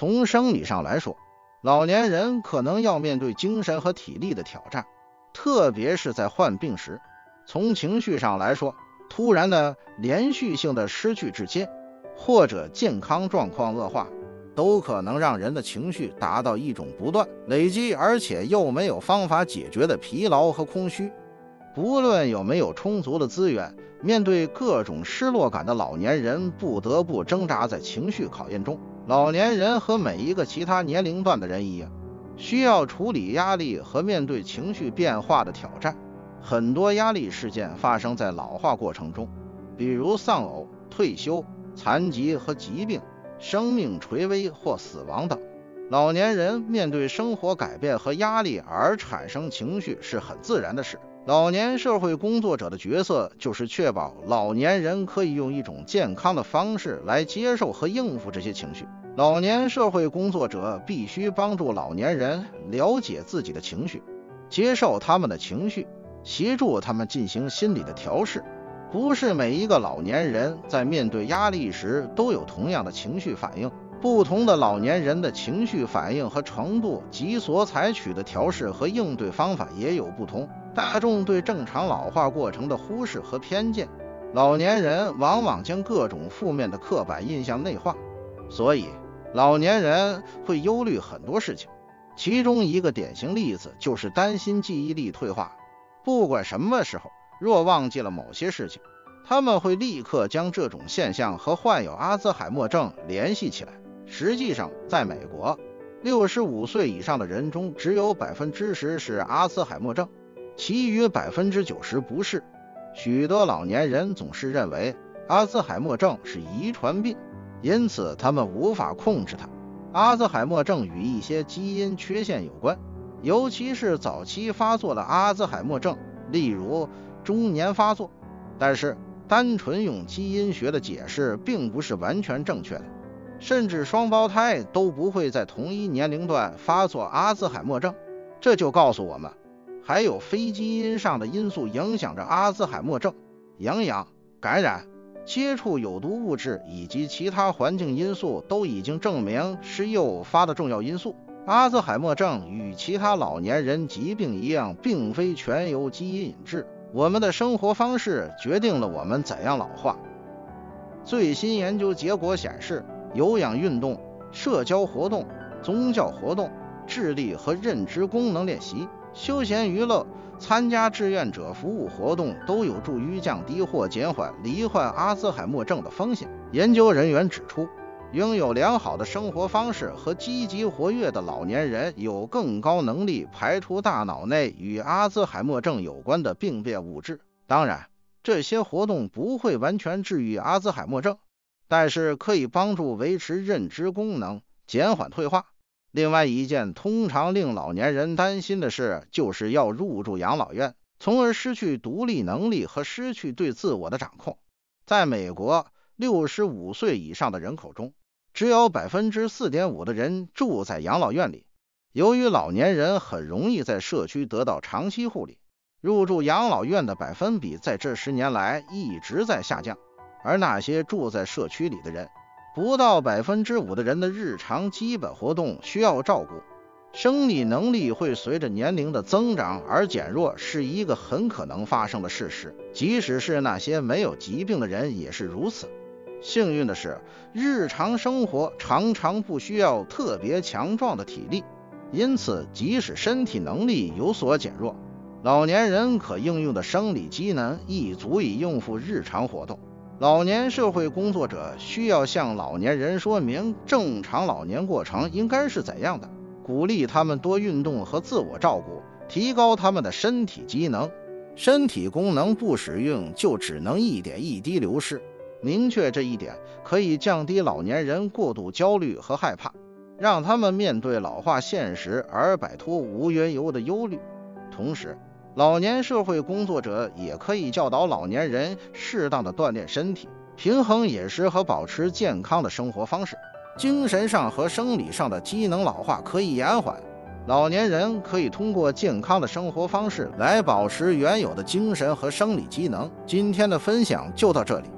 从生理上来说，老年人可能要面对精神和体力的挑战，特别是在患病时。从情绪上来说，突然的连续性的失去至亲，或者健康状况恶化，都可能让人的情绪达到一种不断累积，而且又没有方法解决的疲劳和空虚。不论有没有充足的资源，面对各种失落感的老年人，不得不挣扎在情绪考验中。老年人和每一个其他年龄段的人一样，需要处理压力和面对情绪变化的挑战。很多压力事件发生在老化过程中，比如丧偶、退休、残疾和疾病、生命垂危或死亡等。老年人面对生活改变和压力而产生情绪是很自然的事。老年社会工作者的角色就是确保老年人可以用一种健康的方式来接受和应付这些情绪。老年社会工作者必须帮助老年人了解自己的情绪，接受他们的情绪。协助他们进行心理的调试。不是每一个老年人在面对压力时都有同样的情绪反应，不同的老年人的情绪反应和程度及所采取的调试和应对方法也有不同。大众对正常老化过程的忽视和偏见，老年人往往将各种负面的刻板印象内化，所以老年人会忧虑很多事情。其中一个典型例子就是担心记忆力退化。不管什么时候，若忘记了某些事情，他们会立刻将这种现象和患有阿兹海默症联系起来。实际上，在美国，六十五岁以上的人中，只有百分之十是阿兹海默症，其余百分之九十不是。许多老年人总是认为阿兹海默症是遗传病，因此他们无法控制它。阿兹海默症与一些基因缺陷有关。尤其是早期发作的阿兹海默症，例如中年发作。但是，单纯用基因学的解释并不是完全正确的，甚至双胞胎都不会在同一年龄段发作阿兹海默症。这就告诉我们，还有非基因上的因素影响着阿兹海默症，营养、感染、接触有毒物质以及其他环境因素都已经证明是诱发的重要因素。阿兹海默症与其他老年人疾病一样，并非全由基因引致。我们的生活方式决定了我们怎样老化。最新研究结果显示，有氧运动、社交活动、宗教活动、智力和认知功能练习、休闲娱乐、参加志愿者服务活动都有助于降低或减缓罹患阿兹海默症的风险。研究人员指出。拥有良好的生活方式和积极活跃的老年人有更高能力排除大脑内与阿兹海默症有关的病变物质。当然，这些活动不会完全治愈阿兹海默症，但是可以帮助维持认知功能，减缓退化。另外一件通常令老年人担心的事，就是要入住养老院，从而失去独立能力和失去对自我的掌控。在美国，六十五岁以上的人口中，只有百分之四点五的人住在养老院里。由于老年人很容易在社区得到长期护理，入住养老院的百分比在这十年来一直在下降。而那些住在社区里的人，不到百分之五的人的日常基本活动需要照顾。生理能力会随着年龄的增长而减弱，是一个很可能发生的事实。即使是那些没有疾病的人也是如此。幸运的是，日常生活常常不需要特别强壮的体力，因此即使身体能力有所减弱，老年人可应用的生理机能亦足以应付日常活动。老年社会工作者需要向老年人说明正常老年过程应该是怎样的，鼓励他们多运动和自我照顾，提高他们的身体机能。身体功能不使用，就只能一点一滴流失。明确这一点，可以降低老年人过度焦虑和害怕，让他们面对老化现实而摆脱无缘由的忧虑。同时，老年社会工作者也可以教导老年人适当的锻炼身体，平衡饮食和保持健康的生活方式。精神上和生理上的机能老化可以延缓，老年人可以通过健康的生活方式来保持原有的精神和生理机能。今天的分享就到这里。